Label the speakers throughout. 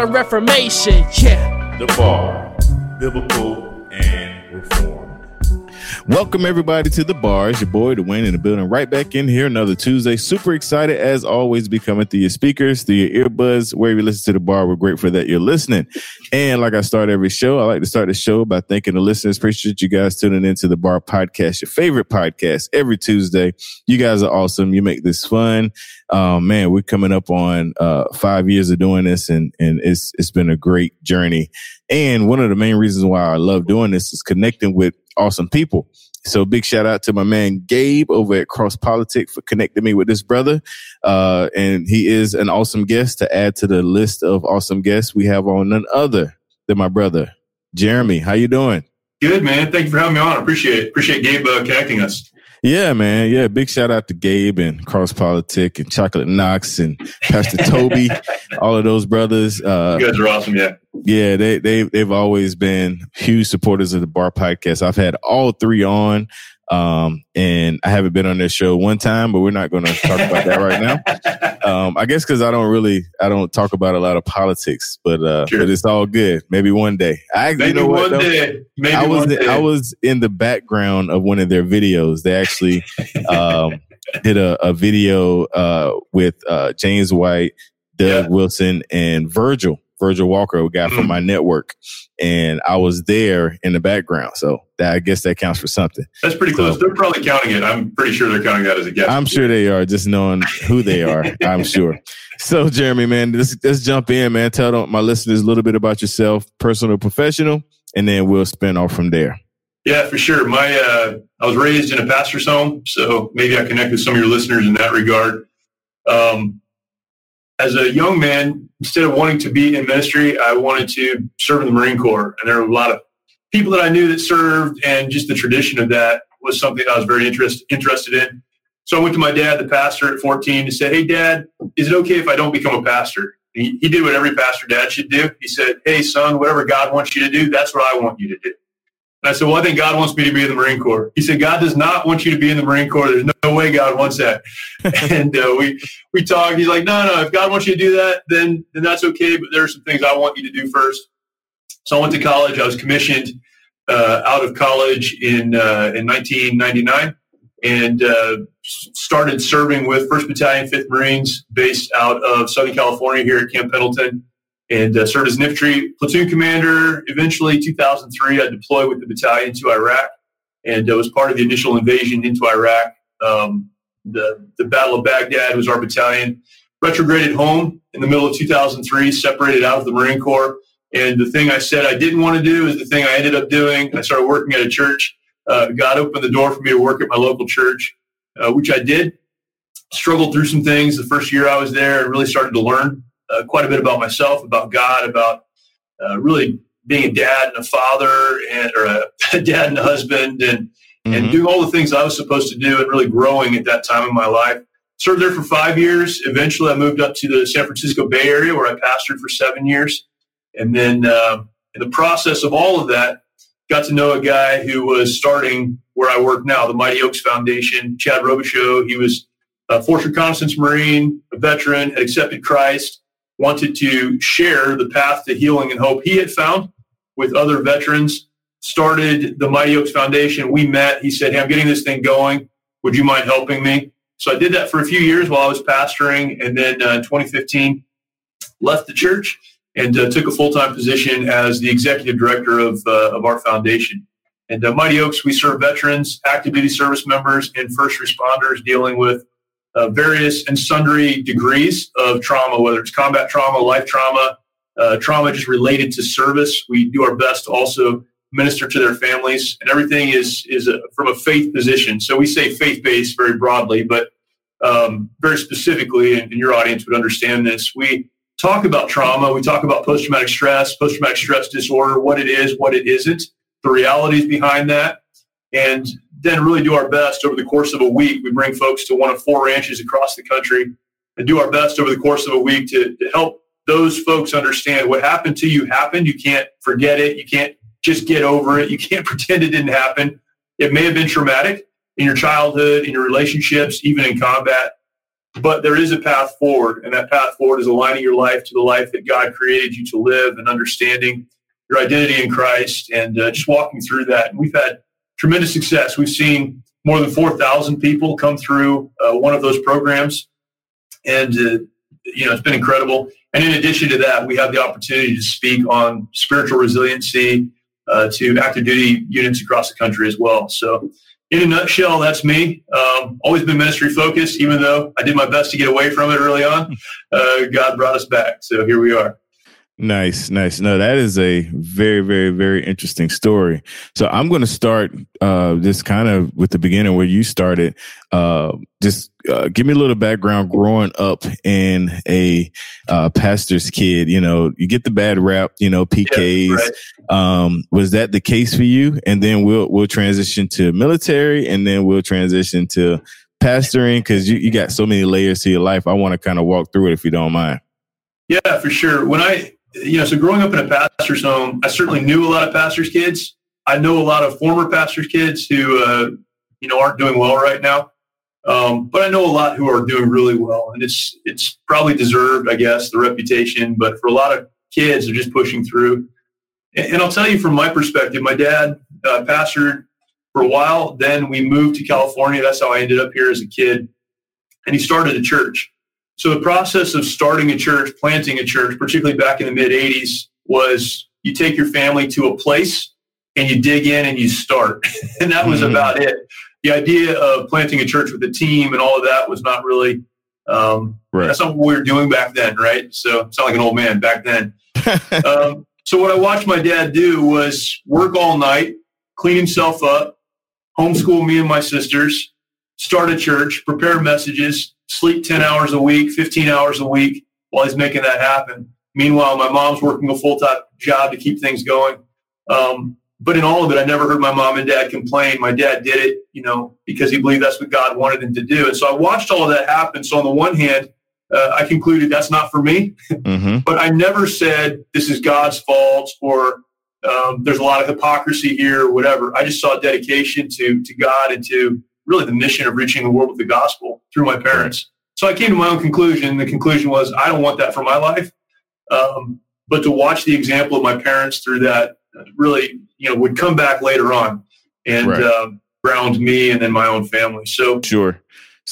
Speaker 1: reformation. Yeah.
Speaker 2: The Bar, Biblical and Reformed. Welcome everybody to the bar. It's your boy Dwayne in the building. Right back in here another Tuesday. Super excited as always to be coming through your speakers, through your earbuds, wherever you listen to the bar. We're grateful that you're listening. And like I start every show, I like to start the show by thanking the listeners. Appreciate you guys tuning into the bar podcast, your favorite podcast every Tuesday. You guys are awesome. You make this fun. Um, man, we're coming up on uh, five years of doing this, and and it's it's been a great journey. And one of the main reasons why I love doing this is connecting with awesome people. So big shout out to my man Gabe over at Cross Politic for connecting me with this brother. Uh, and he is an awesome guest to add to the list of awesome guests we have on none other than my brother Jeremy. How you doing?
Speaker 3: Good man. Thank you for having me on. I appreciate it. Appreciate Gabe uh, connecting us.
Speaker 2: Yeah, man. Yeah. Big shout out to Gabe and Cross Politic and Chocolate Knox and Pastor Toby, all of those brothers.
Speaker 3: Uh, you guys are awesome. Yeah.
Speaker 2: Yeah. They, they, they've always been huge supporters of the bar podcast. I've had all three on. Um, and I haven't been on this show one time, but we're not going to talk about that right now. Um, I guess because I don't really, I don't talk about a lot of politics, but uh, sure. but it's all good. Maybe one day. I
Speaker 3: maybe
Speaker 2: you know
Speaker 3: one
Speaker 2: what,
Speaker 3: day. Maybe
Speaker 2: I was
Speaker 3: one day.
Speaker 2: I was in the background of one of their videos. They actually um, did a, a video uh, with uh, James White, Doug
Speaker 3: Yeah.
Speaker 2: Wilson, and Virgil. Virgil Walker, a guy from
Speaker 3: Mhm.
Speaker 2: my network, and I was there in the background. So that I guess that counts for something.
Speaker 3: That's pretty close. They're probably counting it. I'm pretty sure they're counting that as a guess.
Speaker 2: I'm sure they are, just knowing who they are. I'm sure. So, Jeremy, man, let's, let's jump in, man. Tell them- my listeners a little bit about yourself, personal, professional, and then we'll spin off from there.
Speaker 3: Yeah, for sure. My uh, I was raised in a pastor's home, so maybe I connect with some of your listeners in that regard. Um, as a young man, instead of wanting to be in ministry, I wanted to serve in the Marine Corps, and there were a lot of people that I knew that served, and just the tradition of that was something I was very interest, interested in. So I went to my dad, the pastor at 14, to say, "Hey, Dad, is it okay if I don't become a pastor?" He, he did what every pastor dad should do. He said, "Hey, son, whatever God wants you to do, that's what I want you to do." And I said, well, I think God wants me to be in the Marine Corps. He said, God does not want you to be in the Marine Corps. There's no way God wants that. and uh, we we talked. He's like, no, no. If God wants you to do that, then then that's okay. But there are some things I want you to do first. So I went to college. I was commissioned uh, out of college in uh, in 1999 and uh, started serving with First Battalion, Fifth Marines, based out of Southern California here at Camp Pendleton and uh, served as an infantry platoon commander. Eventually, 2003, I deployed with the battalion to Iraq and uh, was part of the initial invasion into Iraq. Um, the, the Battle of Baghdad was our battalion. Retrograded home in the middle of 2003, separated out of the Marine Corps. And the thing I said I didn't want to do is the thing I ended up doing. I started working at a church. Uh, God opened the door for me to work at my local church, uh, which I did. Struggled through some things the first year I was there and really started to learn uh, quite a bit about myself, about God, about uh, really being a dad and a father, and or a, a dad and a husband, and and
Speaker 2: Mhm.
Speaker 3: doing all the things I was supposed to do, and really growing at that time in my life. Served there for five years. Eventually, I moved up to the San Francisco Bay Area, where I pastored for seven years, and then uh, in the process of all of that, got to know a guy who was starting where I work now, the Mighty Oaks Foundation. Chad Robichaux. He was a Force Reconnaissance Marine, a veteran, had accepted Christ, wanted to share the path to healing and hope he had found with other veterans. started the Mighty Oaks Foundation. We met. He said, Hey, I'm getting this thing going. Would you mind helping me? So I did that for a few years while I was pastoring. And then uh, in 2015, left the church and uh, took a full-time position as the executive director of, uh, of our foundation. And uh, Mighty Oaks, we serve veterans, active duty service members, and first responders dealing with uh, various and sundry degrees of trauma, whether it's combat trauma, life trauma, uh, trauma just related to service. We do our best to also minister to their families, and everything is is a, from a faith position. So we say faith based very broadly, but um, very specifically, and, and your audience would understand this. We talk about trauma. We talk about post traumatic stress, post traumatic stress disorder, what it is, what it isn't, the realities behind that, and then really do our best over the course of a week. We bring folks to one of four ranches across the country and do our best over the course of a week to, to help those folks understand what happened to you happened. You can't forget it. You can't just get over it. You can't pretend it didn't happen. It may have been traumatic in your childhood, in your relationships, even in combat, but there is a path forward. And that path forward is aligning your life to the life that God created you to live and understanding your identity in Christ and uh, just walking through that. And we've had tremendous success. We've seen more than 4,000 people come through uh, one of those programs. And, uh, you know, it's been incredible. And in addition to that, we have the opportunity to speak on spiritual resiliency uh, to active duty units across the country as well. So, in a nutshell, that's me. Um, always been ministry focused, even though I did my best to get away from it early on. Uh, God brought us back. So here we are.
Speaker 2: Nice, nice. No, that is a very, very, very interesting story. So I'm going to start uh, just kind of with the beginning where you started. Uh, just uh, give me a little background growing up in a uh, pastor's kid. You know, you get the bad rap. You know, PKs. Yeah, right. um, was that the case for you? And then we'll we'll transition to military, and then we'll transition to pastoring because you, you got so many layers to your life. I want to kind of walk through it if you don't mind.
Speaker 3: Yeah, for sure. When I you know, so growing up in a pastor's home, I certainly knew a lot of pastors' kids. I know a lot of former pastors' kids who, uh, you know, aren't doing well right now. Um, but I know a lot who are doing really well, and it's it's probably deserved, I guess, the reputation. But for a lot of kids, they're just pushing through. And, and I'll tell you from my perspective, my dad uh, pastored for a while. Then we moved to California. That's how I ended up here as a kid. And he started a church. So the process of starting a church, planting a church, particularly back in the mid 80s, was you take your family to a place and you dig in and you start. and that was mm-hmm. about it. The idea of planting a church with a team and all of that was not really, um, right. that's not what we were doing back then, right? So sound like an old man back then. um, so what I watched my dad do was work all night, clean himself up, homeschool me and my sisters, start a church, prepare messages, sleep 10 hours a week, 15 hours a week while he's making that happen. Meanwhile, my mom's working a full time job to keep things going. Um, but in all of it, I never heard my mom and dad complain. My dad did it, you know, because he believed that's what God wanted him to do. And so I watched all of that happen. So on the one hand, uh, I concluded that's not for me. Mm-hmm. but I never said this is God's fault or um, there's a lot of hypocrisy here or whatever. I just saw dedication to to God and to really the mission of reaching the world with the gospel through my parents. So I came to my own conclusion. The conclusion was I don't want that for my life. Um, but to watch the example of my parents through that really, you know, would come back later on and right. uh, ground me and then my own family. So
Speaker 2: sure.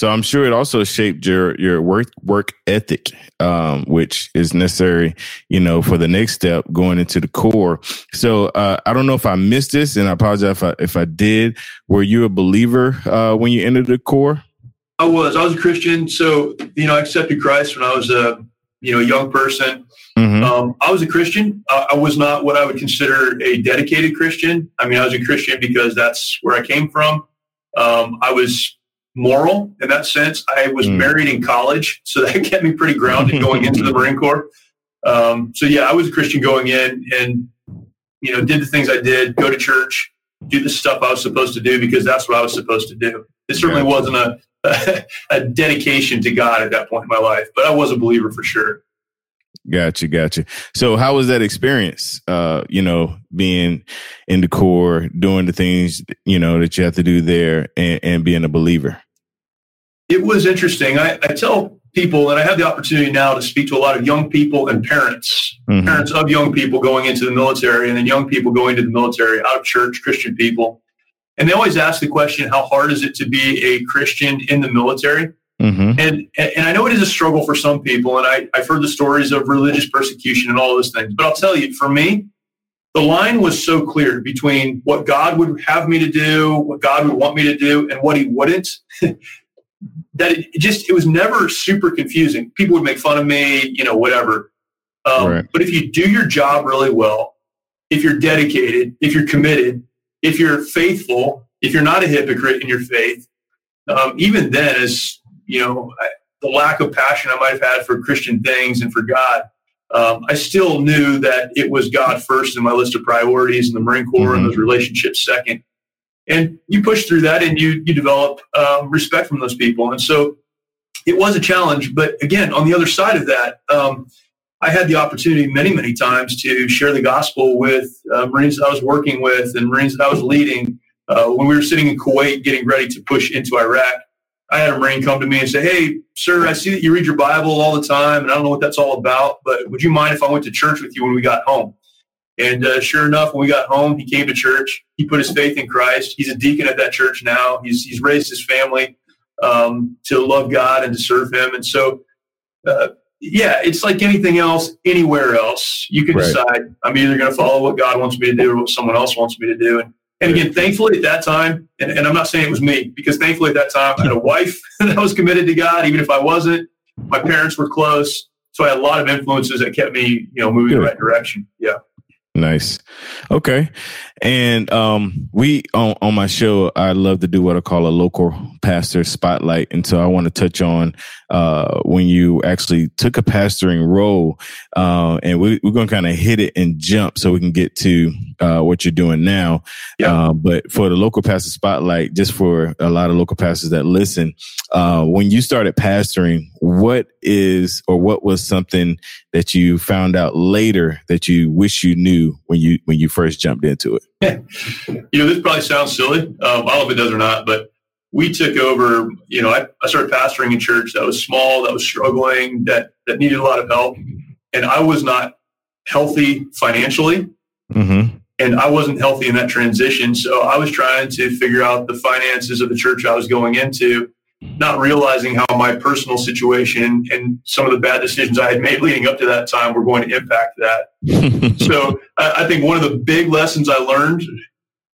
Speaker 2: So I'm sure it also shaped your your work work ethic, um, which is necessary, you know, for the next step going into the Corps. So uh, I don't know if I missed this, and I apologize if I if I did. Were you a believer uh, when you entered the Corps?
Speaker 3: I was. I was a Christian. So you know, I accepted Christ when I was a you know young person. Mm-hmm. Um, I was a Christian. I, I was not what I would consider a dedicated Christian. I mean, I was a Christian because that's where I came from. Um, I was moral in that sense. I was mm. married in college, so that kept me pretty grounded going into the Marine Corps. Um, so yeah, I was a Christian going in, and you know, did the things I did, go to church, do the stuff I was supposed to do because that's what I was supposed to do. It certainly wasn't a, a, a dedication to God at that point in my life, but I was a believer for sure.
Speaker 2: Gotcha, gotcha. So, how was that experience? Uh, you know, being in the Corps, doing the things you know that you have to do there, and, and being a believer.
Speaker 3: It was interesting. I, I tell people, and I have the opportunity now to speak to a lot of young people and parents, mm-hmm. parents of young people going into the military, and then young people going to the military, out of church, Christian people. And they always ask the question, how hard is it to be a Christian in the military? Mm-hmm. And, and I know it is a struggle for some people, and I, I've heard the stories of religious persecution and all those things. But I'll tell you, for me, the line was so clear between what God would have me to do, what God would want me to do, and what He wouldn't. that it just it was never super confusing. People would make fun of me, you know, whatever. Um, right. But if you do your job really well, if you're dedicated, if you're committed, if you're faithful, if you're not a hypocrite in your faith, um, even then, as you know, I, the lack of passion I might have had for Christian things and for God, um, I still knew that it was God first in my list of priorities, and the Marine Corps mm-hmm. and those relationships second. And you push through that and you you develop um, respect from those people. And so it was a challenge but again on the other side of that um, i had the opportunity many many times to share the gospel with uh, marines that i was working with and marines that i was leading uh, when we were sitting in kuwait getting ready to push into iraq i had a marine come to me and say hey sir i see that you read your bible all the time and i don't know what that's all about but would you mind if i went to church with you when we got home and uh, sure enough, when we got home, he came to church. He put his faith in Christ. He's a deacon at that church now. He's he's raised his family um, to love God and to serve Him. And so, uh, yeah, it's like anything else, anywhere else. You can right. decide I'm either going to follow what God wants me to do or what someone else wants me to do. And and again, thankfully at that time, and, and I'm not saying it was me, because thankfully at that time I had a wife that was committed to God, even if I wasn't. My parents were close, so I had a lot of influences that kept me, you know, moving Good. in the right direction. Yeah.
Speaker 2: Nice. Okay. And um we on on my show I love to do what I call a local pastor spotlight and so I want to touch on uh when you actually took a pastoring role uh and we, we're going to kind of hit it and jump so we can get to uh what you're doing now. Yeah. Uh, but for the local pastor spotlight just for a lot of local pastors that listen uh when you started pastoring what is or what was something that you found out later that you wish you knew when you when you first jumped into it?
Speaker 3: You know, this probably sounds silly. Um, I don't know if it does or not, but we took over. You know, I, I started pastoring a church that was small, that was struggling, that that needed a lot of help, and I was not healthy financially. Mm-hmm and I wasn't healthy in that transition. So I was trying to figure out the finances of the church I was going into not realizing how my personal situation and some of the bad decisions I had made leading up to that time were going to impact that. so I think one of the big lessons I learned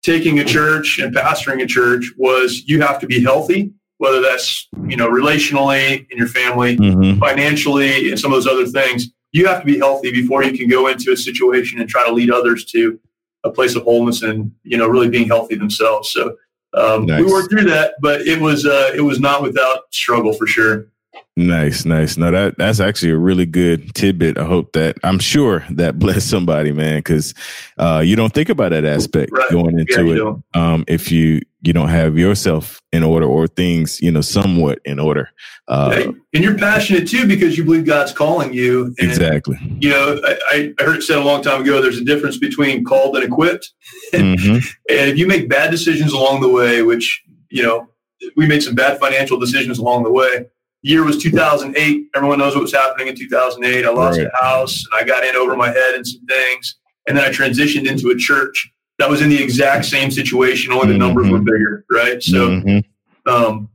Speaker 3: taking a church and pastoring a church was you have to be healthy, whether that's, you know, relationally in your family, mm-hmm. financially, and some of those other things. You have to be healthy before you can go into a situation and try to lead others to a place of wholeness and, you know, really being healthy themselves. So um, nice. We worked through that, but it was uh, it was not without struggle for sure.
Speaker 2: Nice, nice. No, that that's actually a really good tidbit. I hope that I'm sure that bless somebody, man, because uh, you don't think about that aspect right. going into yeah, it. Um, if you you don't have yourself in order or things, you know, somewhat in order.
Speaker 3: Uh, yeah, and you're passionate too because you believe God's calling you.
Speaker 2: And, exactly.
Speaker 3: You know, I, I, heard it said a long time ago. There's a difference between called and equipped. Mm-hmm. and if you make bad decisions along the way, which you know, we made some bad financial decisions along the way year was 2008. Everyone knows what was happening in 2008. I lost right. a house and I got in over my head and some things. And then I transitioned into a church that was in the exact same situation, only the mm-hmm. numbers were bigger, right? So mm-hmm. um,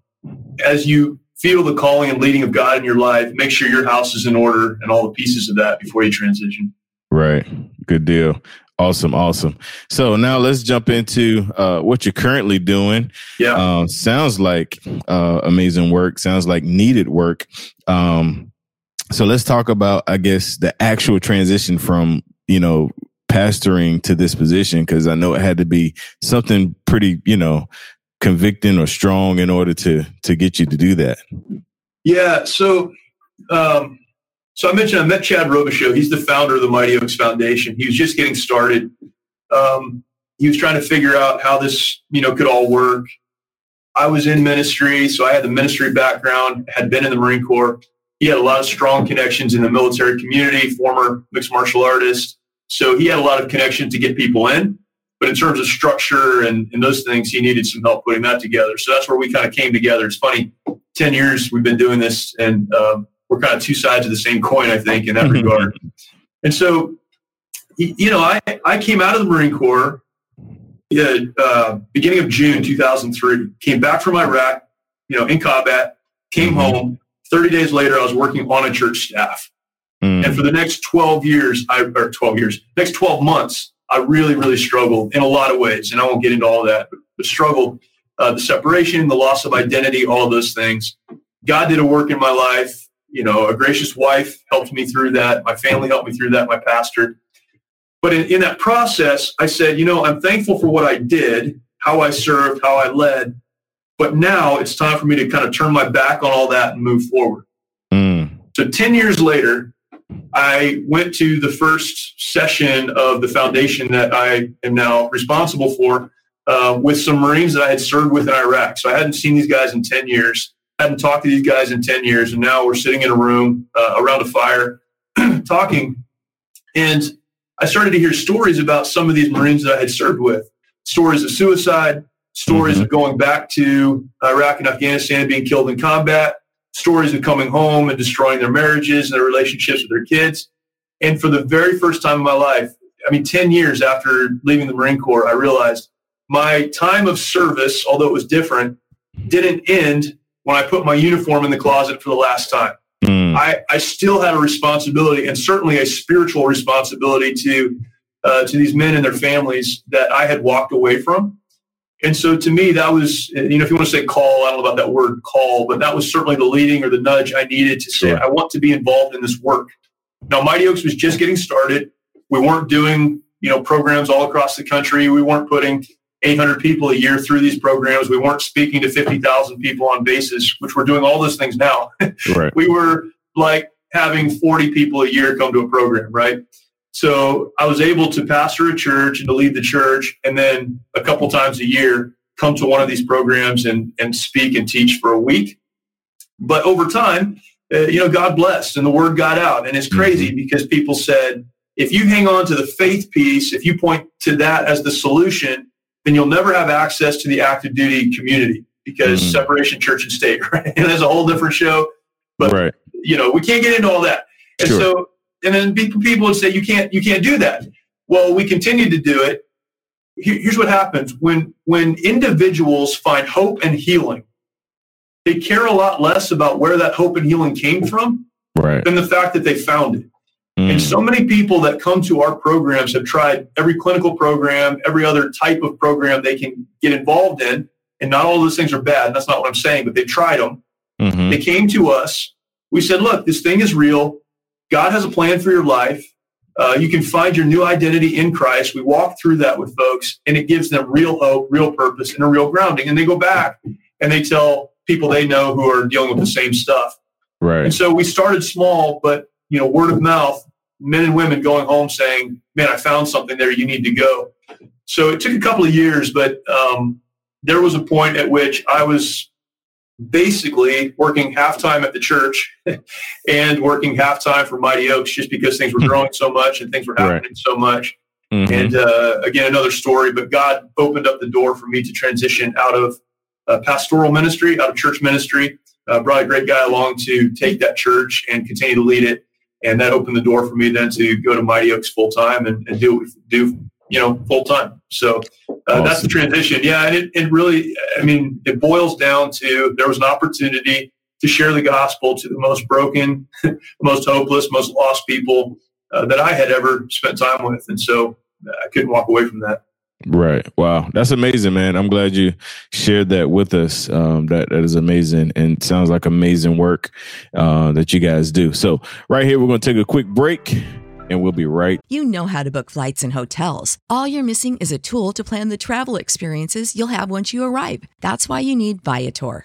Speaker 3: as you feel the calling and leading of God in your life, make sure your house is in order and all the pieces of that before you transition.
Speaker 2: Right. Good deal. Awesome, awesome. So now let's jump into uh, what you're currently doing.
Speaker 3: Yeah,
Speaker 2: uh, sounds like uh, amazing work. Sounds like needed work. Um, so let's talk about, I guess, the actual transition from you know pastoring to this position because I know it had to be something pretty, you know, convicting or strong in order to to get you to do that.
Speaker 3: Yeah. So. Um, so I mentioned I met Chad Robichaux. He's the founder of the Mighty Oaks Foundation. He was just getting started. Um, he was trying to figure out how this, you know, could all work. I was in ministry, so I had the ministry background, had been in the Marine Corps. He had a lot of strong connections in the military community, former mixed martial artist. So he had a lot of connections to get people in. But in terms of structure and, and those things, he needed some help putting that together. So that's where we kind of came together. It's funny, 10 years we've been doing this and um, we're kind of two sides of the same coin, I think, in that regard. And so, you know, I, I came out of the Marine Corps uh, beginning of June 2003, came back from Iraq, you know, in combat, came mm-hmm. home. 30 days later, I was working on a church staff. Mm. And for the next 12 years, I, or 12 years, next 12 months, I really, really struggled in a lot of ways. And I won't get into all that, but, but struggled. Uh, the separation, the loss of identity, all those things. God did a work in my life. You know, a gracious wife helped me through that. My family helped me through that. My pastor. But in, in that process, I said, you know, I'm thankful for what I did, how I served, how I led. But now it's time for me to kind of turn my back on all that and move forward. Mm. So 10 years later, I went to the first session of the foundation that I am now responsible for uh, with some Marines that I had served with in Iraq. So I hadn't seen these guys in 10 years, hadn't talked to these guys in 10 years. And now we're sitting in a room uh, around a fire talking. And I started to hear stories about some of these Marines that I had served with stories of suicide, stories mm-hmm. of going back to Iraq and Afghanistan and being killed in combat, stories of coming home and destroying their marriages and their relationships with their kids. And for the very first time in my life, I mean, 10 years after leaving the Marine Corps, I realized my time of service, although it was different, didn't end when I put my uniform in the closet for the last time. Mm. I, I still had a responsibility and certainly a spiritual responsibility to uh, to these men and their families that I had walked away from. And so to me, that was, you know, if you want to say call, I don't know about that word call, but that was certainly the leading or the nudge I needed to say, I want to be involved in this work. Now, Mighty Oaks was just getting started. We weren't doing, you know, programs all across the country. We weren't putting 800 people a year through these programs. We weren't speaking to 50,000 people on basis, which we're doing all those things now. Right. we were like having 40 people a year come to a program, right? So I was able to pastor a church and to lead the church, and then a couple times a year come to one of these programs and, and speak and teach for a week. But over time, uh, you know, God blessed and the word got out. And it's crazy mm-hmm. because people said, if you hang on to the faith piece, if you point to that as the solution, then you'll never have access to the active duty community because mm-hmm. separation church and state, right? And there's a whole different show. But right. you know, we can't get into all that. And sure. so and then people people would say you can't you can't do that. Well, we continue to do it. Here's what happens when when individuals find hope and healing, they care a lot less about where that hope and healing came from right. than the fact that they found it. Mm. And so many people that come to our programs have tried every clinical program, every other type of program they can get involved in. And not all those things are bad. That's not what I'm saying, but they tried them. Mm-hmm. They came to us. We said, look, this thing is real. God has a plan for your life. Uh, you can find your new identity in Christ. We walk through that with folks, and it gives them real hope, real purpose, and a real grounding. And they go back and they tell people they know who are dealing with the same stuff. Right. And so we started small, but you know, word of mouth men and women going home saying, "Man, I found something there. You need to go." So it took a couple of years, but um, there was a point at which I was basically working half time at the church and working half time for Mighty Oaks, just because things were hmm. growing so much and things were happening right. so much. Mm-hmm. And uh, again, another story, but God opened up the door for me to transition out of uh, pastoral ministry, out of church ministry. Uh, brought a great guy along to take that church and continue to lead it and that opened the door for me then to go to Mighty Oaks full time and, and, do do you know full time. So uh, awesome. that's the transition. Yeah, and it, it really, I mean, it boils down to there was an opportunity to share the gospel to the most broken, most hopeless, most lost people uh, that I had ever spent time with, and so I couldn't walk away from that.
Speaker 2: Right. Wow. That's amazing, man. I'm glad you shared that with us. Um, that, that is amazing and sounds like amazing work uh, that you guys do. So, right here, we're going to take a quick break and we'll be right.
Speaker 4: You know how to book flights and hotels. All you're missing is a tool to plan the travel experiences you'll have once you arrive. That's why you need Viator.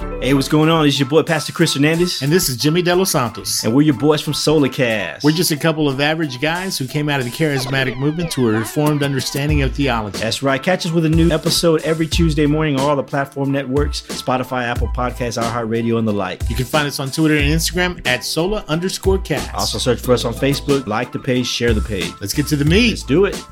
Speaker 5: Hey, what's going on? It's your boy Pastor Chris Hernandez,
Speaker 6: And this is Jimmy De Los Santos.
Speaker 5: and we're your boys from Solacast.
Speaker 6: We're just a couple of average guys who came out of the charismatic movement to a reformed understanding of theology.
Speaker 5: That's right. Catch us with a new episode every Tuesday morning on all the platform networks Spotify, Apple Podcasts, iHeartRadio, and the like.
Speaker 6: You can find us on Twitter and Instagram at Sola underscore cast.
Speaker 5: Also, search for us on Facebook, like the page, share the page.
Speaker 6: Let's get to the meat.
Speaker 5: Let's do it.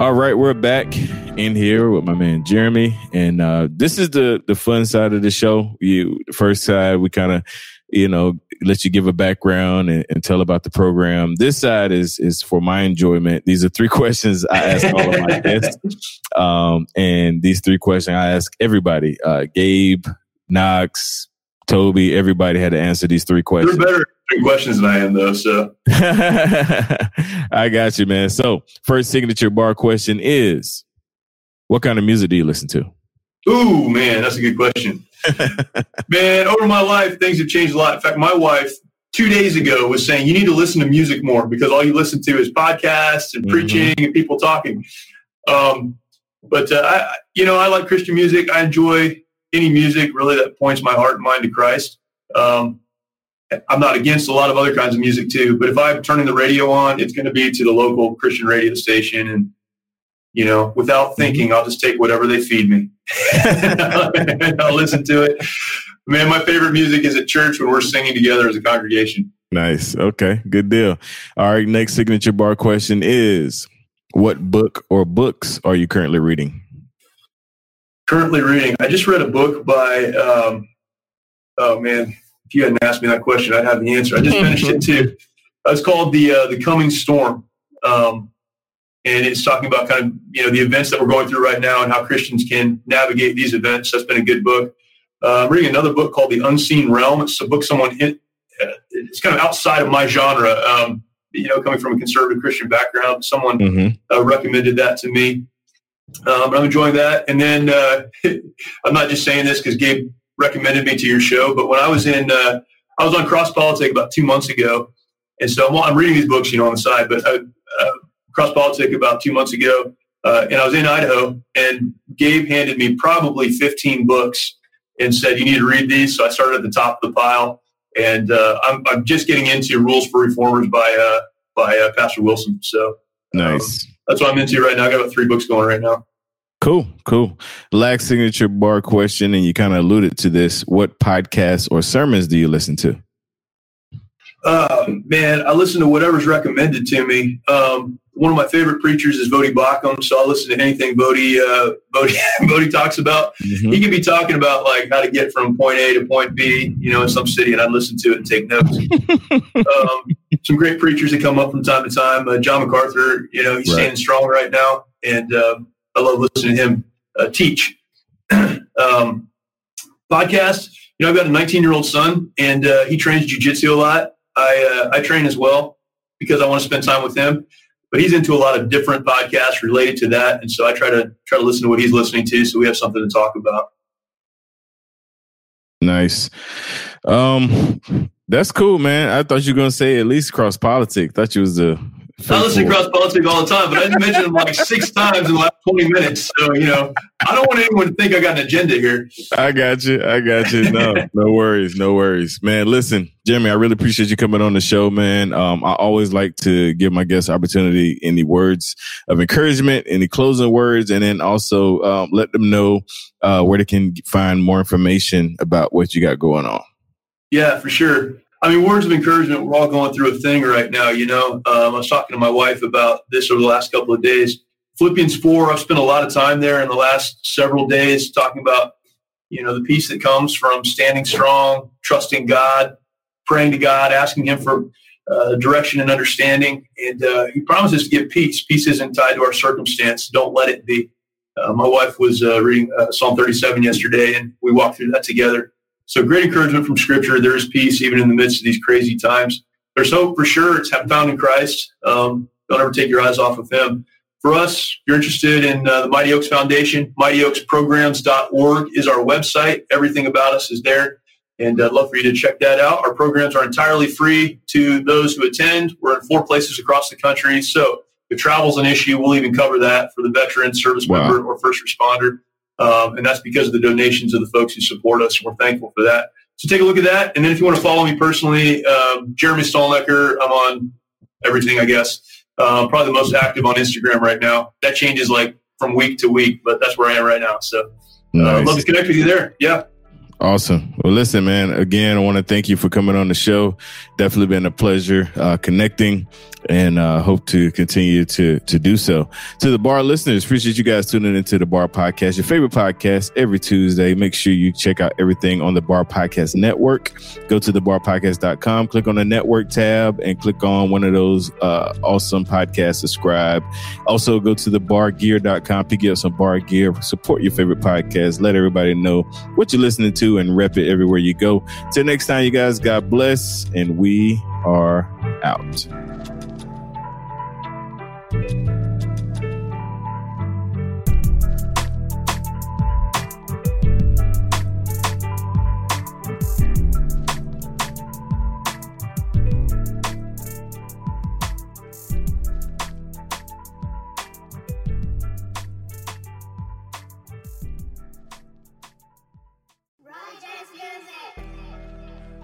Speaker 2: All right, we're back in here with my man Jeremy, and uh, this is the the fun side of the show. You the first side, we kind of, you know, let you give a background and, and tell about the program. This side is is for my enjoyment. These are three questions I ask all of my guests, um, and these three questions I ask everybody: uh, Gabe, Knox, Toby. Everybody had to answer these three questions.
Speaker 3: They're better at questions than I am, though. So
Speaker 2: I got you, man. So, first signature bar question is what kind of music do you listen to?
Speaker 3: Ooh, man, that's a good question. man, over my life, things have changed a lot. In fact, my wife two days ago was saying you need to listen to music more because all you listen to is podcasts and
Speaker 2: Mhm.
Speaker 3: preaching and people talking. Um, but uh, I, you know, I like Christian music. I enjoy any music really that points my heart and mind to Christ. Um, I'm not against a lot of other kinds of music too, but if I'm turning the radio on, it's going to be to the local Christian radio station and you know, without thinking, I'll just take whatever they feed me. and I'll listen to it. Man, my favorite music is at church when we're singing together as a congregation.
Speaker 2: Nice. Okay. Good deal. All right. Next signature bar question is what book or books are you currently reading?
Speaker 3: Currently reading, I just read a book by, um, oh man, if you hadn't asked me that question, I'd have the answer. I just finished it too. It's called the uh, the Coming Storm, um, and it's talking about kind of you know the events that we're going through right now and how Christians can navigate these events. That's been a good book. Uh, I'm reading another book called The Unseen Realm. It's a book someone hit. Uh, it's kind of outside of my genre. Um, you know, coming from a conservative Christian background, someone
Speaker 2: Mm-hmm.
Speaker 3: uh, recommended that to me. Um, I'm enjoying that. And then uh, I'm not just saying this because Gabe recommended me to your show, but when I was in, uh, I was on Cross Politic about two months ago, and so I'm, I'm reading these books, you know, on the side. But uh, uh, Cross Politic about two months ago, uh, and I was in Idaho, and Gabe handed me probably 15 books and said, "You need to read these." So I started at the top of the pile, and uh, I'm, I'm just getting into Rules for Reformers by by Pastor Wilson. So
Speaker 2: Nice.
Speaker 3: That's what I'm into right now. I got about three books going right now.
Speaker 2: Cool. Cool. Last signature bar question, and you kind of alluded to this. What podcasts or sermons do you listen to?
Speaker 3: Uh, man, I listen to whatever's recommended to me. Um, one of my favorite preachers is Voddie Baucham, so I'll listen to anything Voddie, uh, Voddie, Voddie talks about.
Speaker 2: Mhm.
Speaker 3: He could be talking about like how to get from point A to point B, you know, in some city, and I'd listen to it and take notes. um, some great preachers that come up from time to time. Uh, John MacArthur, you know, he's
Speaker 2: Right.
Speaker 3: standing strong right now, and um, I love listening to him uh, teach. um, podcast, you know, I've got a 19 year old son, and uh, he trains jujitsu a lot. I uh, I train as well because I want to spend time with him. But he's into a lot of different podcasts related to that, and so I try to try to listen to what he's listening to, so we have something to talk about.
Speaker 2: Nice. Um, that's cool, man. I thought you were gonna say at least cross politics. Thought you was the.
Speaker 3: I listen to cross politics all the time, but I didn't mention him like six times in the last 20 minutes. So, you know, I don't want anyone to think I got an agenda here.
Speaker 2: I got you. I got you. No, no worries. No worries, man. Listen, Jeremy, I really appreciate you coming on the show, man. Um, I always like to give my guests opportunity, any words of encouragement, any closing words, and then also um, let them know uh, where they can find more information about what you got going on.
Speaker 3: Yeah, for sure. I mean, words of encouragement. We're all going through a thing right now. You know, um, I was talking to my wife about this over the last couple of days. Philippians four. I've spent a lot of time there in the last several days talking about, you know, the peace that comes from standing strong, trusting God, praying to God, asking Him for uh, direction and understanding. And uh, He promises to give peace. Peace isn't tied to our circumstance. Don't let it be. Uh, my wife was uh, reading uh, Psalm 37 yesterday, and we walked through that together. So great encouragement from Scripture. There is peace even in the midst of these crazy times. There's hope for sure. It's found in Christ. Um, don't ever take your eyes off of Him. For us, if you're interested in uh, the Mighty Oaks Foundation, mightyoaksprograms.org is our website. Everything about us is there. And I'd love for you to check that out. Our programs are entirely free to those who attend. We're in four places across the country. So if travel's an issue, we'll even cover that for the veteran, service wow. member, or first responder. Um, and that's because of the donations of the folks who support us. We're thankful for that. So take a look at that. And then if you want to follow me personally, um, Jeremy Stalnecker, I'm on everything, I guess. Uh, probably the most active on Instagram right now. That changes like from week to week, but that's where I am right now. So uh, nice. love to connect with you there. Yeah.
Speaker 2: Awesome. Well, listen, man, again, I want to thank you for coming on the show. Definitely been a pleasure uh, connecting and uh, hope to continue to to do so. To the bar listeners, appreciate you guys tuning into the Bar Podcast, your favorite podcast every Tuesday. Make sure you check out everything on the Bar Podcast Network. Go to thebarpodcast.com, click on the network tab, and click on one of those uh, awesome podcasts. Subscribe. Also, go to thebargear.com, pick up some bar gear, support your favorite podcast, let everybody know what you're listening to, and rep it everywhere you go. Till next time, you guys, God bless, and we are out.